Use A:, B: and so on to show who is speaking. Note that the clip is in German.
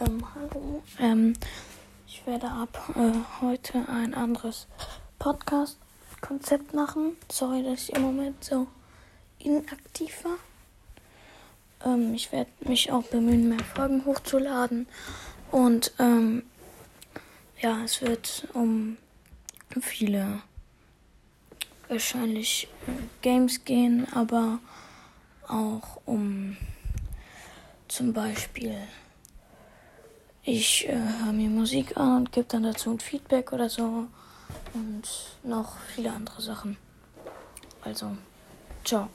A: Ähm, hallo. Ähm, ich werde ab äh, heute ein anderes Podcast-Konzept machen. Sorry, dass ich im Moment so inaktiv war. Ähm, ich werde mich auch bemühen, mehr Folgen hochzuladen. Und ähm, ja, es wird um viele wahrscheinlich äh, Games gehen, aber auch um zum Beispiel ich äh, höre mir Musik an und gebe dann dazu ein Feedback oder so und noch viele andere Sachen. Also, ciao.